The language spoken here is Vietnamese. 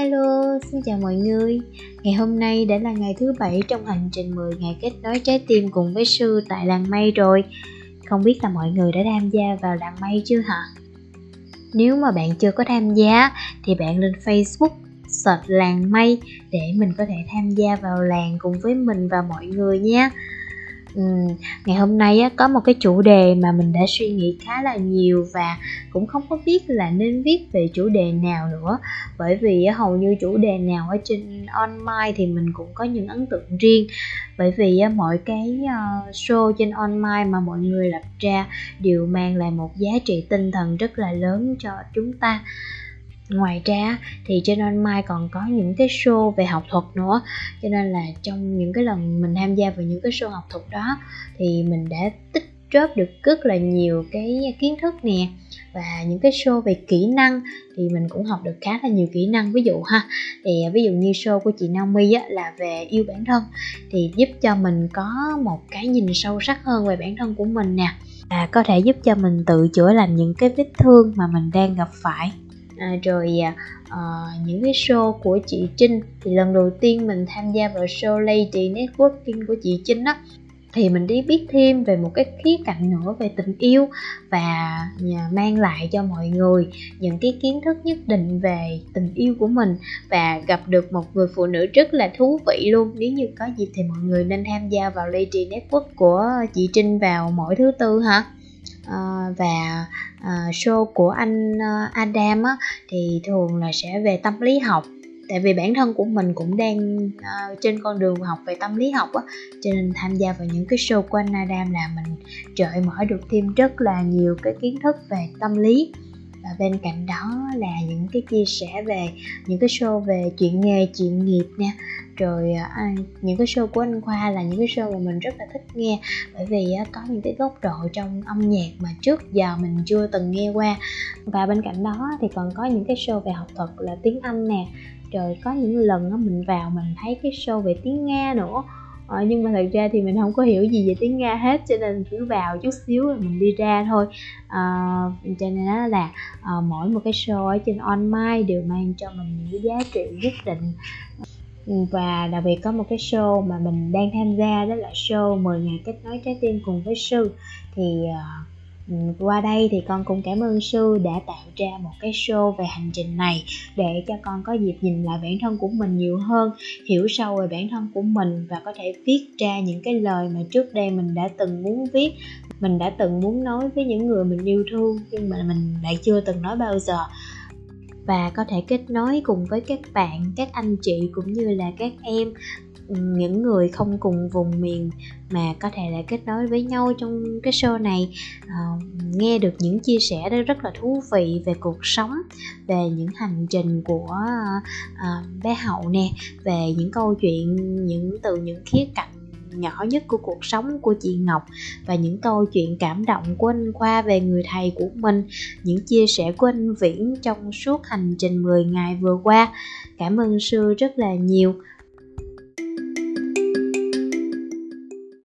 Hello, xin chào mọi người. Ngày hôm nay đã là ngày thứ bảy trong hành trình 10 ngày kết nối trái tim cùng với sư tại làng mây rồi. Không biết là mọi người đã tham gia vào làng mây chưa hả? Nếu mà bạn chưa có tham gia thì bạn lên Facebook search làng mây để mình có thể tham gia vào làng cùng với mình và mọi người nhé Ừ, ngày hôm nay á, có một cái chủ đề mà mình đã suy nghĩ khá là nhiều và cũng không có biết là nên viết về chủ đề nào nữa. Bởi vì á, hầu như chủ đề nào ở trên online thì mình cũng có những ấn tượng riêng. Bởi vì á, mọi cái uh, show trên online mà mọi người lập ra đều mang lại một giá trị tinh thần rất là lớn cho chúng ta ngoài ra thì trên online còn có những cái show về học thuật nữa. Cho nên là trong những cái lần mình tham gia vào những cái show học thuật đó thì mình đã tích góp được rất là nhiều cái kiến thức nè. Và những cái show về kỹ năng thì mình cũng học được khá là nhiều kỹ năng. Ví dụ ha thì à, ví dụ như show của chị Naomi á, là về yêu bản thân thì giúp cho mình có một cái nhìn sâu sắc hơn về bản thân của mình nè. Và có thể giúp cho mình tự chữa lành những cái vết thương mà mình đang gặp phải à, rồi à, ờ, những cái show của chị Trinh. Thì lần đầu tiên mình tham gia vào show Lady Networking của chị Trinh á thì mình đi biết thêm về một cái khía cạnh nữa về tình yêu và à, mang lại cho mọi người những cái kiến thức nhất định về tình yêu của mình. Và gặp được một người phụ nữ rất là thú vị luôn. Nếu như có dịp thì mọi người nên tham gia vào Lady Network của chị Trinh vào mỗi thứ tư hả? Uh, và uh, show của anh uh, Adam á, thì thường là sẽ về tâm lý học. Tại vì bản thân của mình cũng đang uh, trên con đường học về tâm lý học á cho nên tham gia vào những cái show của anh Adam là mình trời mở được thêm rất là nhiều cái kiến thức về tâm lý và bên cạnh đó là những cái chia sẻ về những cái show về chuyện nghề chuyện nghiệp nha rồi à, à, những cái show của anh khoa là những cái show mà mình rất là thích nghe. Bởi vì à, có những cái góc độ trong âm nhạc mà trước giờ mình chưa từng nghe qua. Và bên cạnh đó thì còn có những cái show về học thuật là tiếng anh nè. Rồi có những lần mình vào mình thấy cái show về tiếng nga nữa ờ, nhưng mà thật ra thì mình không có hiểu gì về tiếng nga hết cho nên cứ vào chút xíu rồi mình đi ra thôi. À, cho nên đó là à, mỗi một cái show ở trên on my đều mang cho mình những giá trị nhất định. Ừ, và đặc biệt có một cái show mà mình đang tham gia đó là show 10 ngày kết nối trái tim cùng với sư. Thì uh, qua đây thì con cũng cảm ơn sư đã tạo ra một cái show về hành trình này để cho con có dịp nhìn lại bản thân của mình nhiều hơn, hiểu sâu về bản thân của mình và có thể viết ra những cái lời mà trước đây mình đã từng muốn viết. Mình đã từng muốn nói với những người mình yêu thương nhưng mà mình lại chưa từng nói bao giờ. Và có thể kết nối cùng với các bạn, các anh chị cũng như là các em những người không cùng vùng miền mà có thể là kết nối với nhau trong cái show này à, nghe được những chia sẻ đó rất là thú vị về cuộc sống về những hành trình của à, bé hậu nè về những câu chuyện những từ những khía cạnh nhỏ nhất của cuộc sống của chị Ngọc và những câu chuyện cảm động của anh Khoa về người thầy của mình, những chia sẻ của anh Viễn trong suốt hành trình 10 ngày vừa qua. Cảm ơn sư rất là nhiều